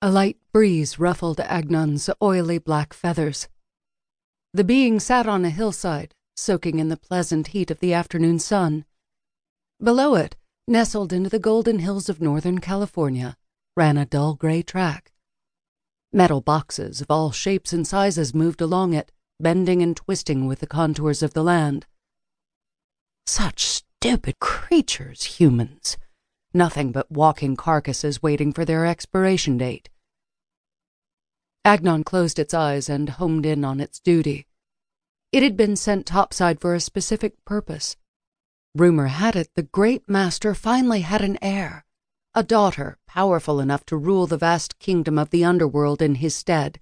A light breeze ruffled Agnon's oily black feathers. The being sat on a hillside, soaking in the pleasant heat of the afternoon sun. Below it, nestled into the golden hills of Northern California, ran a dull gray track. Metal boxes of all shapes and sizes moved along it, bending and twisting with the contours of the land. Such stupid creatures, humans. Nothing but walking carcasses waiting for their expiration date. Agnon closed its eyes and homed in on its duty. It had been sent topside for a specific purpose. Rumor had it the great master finally had an heir, a daughter powerful enough to rule the vast kingdom of the underworld in his stead.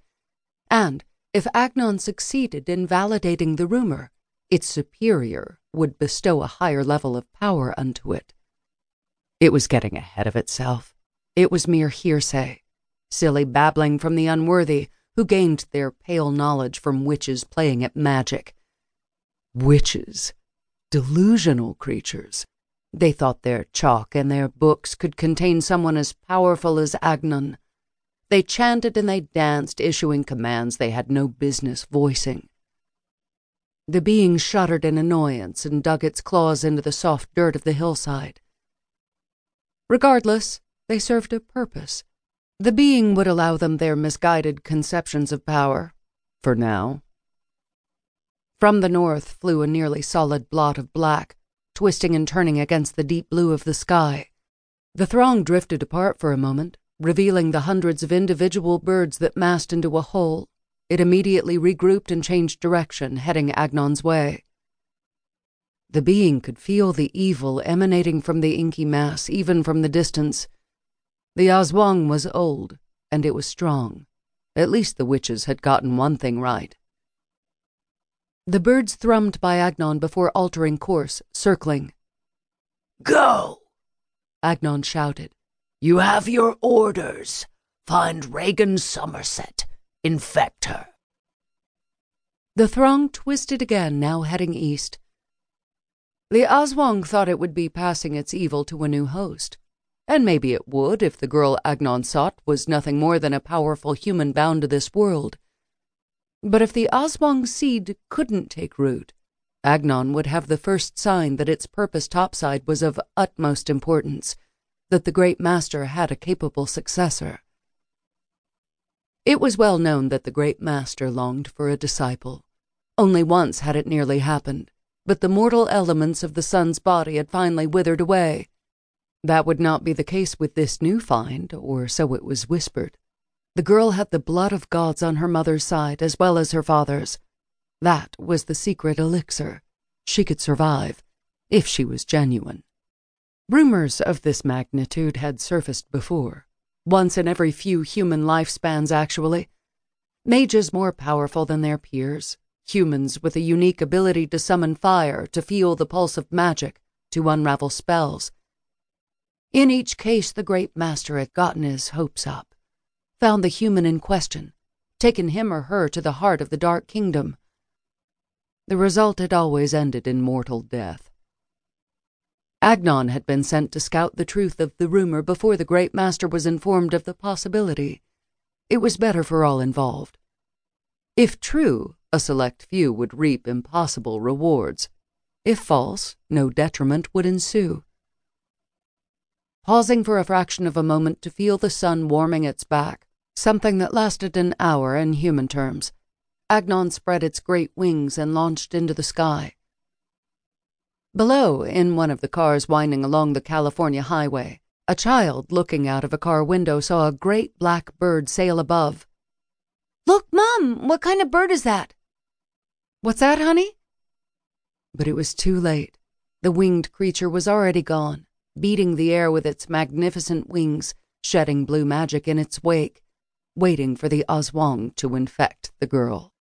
And if Agnon succeeded in validating the rumor, its superior would bestow a higher level of power unto it. It was getting ahead of itself. It was mere hearsay, silly babbling from the unworthy who gained their pale knowledge from witches playing at magic. Witches. Delusional creatures. They thought their chalk and their books could contain someone as powerful as Agnon. They chanted and they danced, issuing commands they had no business voicing. The being shuddered in annoyance and dug its claws into the soft dirt of the hillside. Regardless, they served a purpose. The being would allow them their misguided conceptions of power, for now. From the north flew a nearly solid blot of black, twisting and turning against the deep blue of the sky. The throng drifted apart for a moment, revealing the hundreds of individual birds that massed into a whole. It immediately regrouped and changed direction, heading Agnon's way. The being could feel the evil emanating from the inky mass, even from the distance. The Aswang was old, and it was strong. At least the witches had gotten one thing right. The birds thrummed by Agnon before altering course, circling. Go! Agnon shouted. You have your orders. Find Reagan Somerset. Infect her. The throng twisted again, now heading east. The Aswang thought it would be passing its evil to a new host. And maybe it would if the girl Agnon sought was nothing more than a powerful human bound to this world. But if the Aswang seed couldn't take root, Agnon would have the first sign that its purpose topside was of utmost importance, that the great master had a capable successor. It was well known that the great master longed for a disciple. Only once had it nearly happened, but the mortal elements of the son's body had finally withered away. That would not be the case with this new find, or so it was whispered. The girl had the blood of gods on her mother's side as well as her father's. That was the secret elixir. She could survive, if she was genuine. Rumors of this magnitude had surfaced before, once in every few human lifespans, actually. Mages more powerful than their peers, humans with a unique ability to summon fire, to feel the pulse of magic, to unravel spells, in each case, the great master had gotten his hopes up, found the human in question, taken him or her to the heart of the Dark Kingdom. The result had always ended in mortal death. Agnon had been sent to scout the truth of the rumor before the great master was informed of the possibility. It was better for all involved. If true, a select few would reap impossible rewards. If false, no detriment would ensue. Pausing for a fraction of a moment to feel the sun warming its back, something that lasted an hour in human terms, Agnon spread its great wings and launched into the sky. Below, in one of the cars winding along the California highway, a child looking out of a car window saw a great black bird sail above. Look, Mom, what kind of bird is that? What's that, honey? But it was too late. The winged creature was already gone beating the air with its magnificent wings, shedding blue magic in its wake, waiting for the Aswang to infect the girl.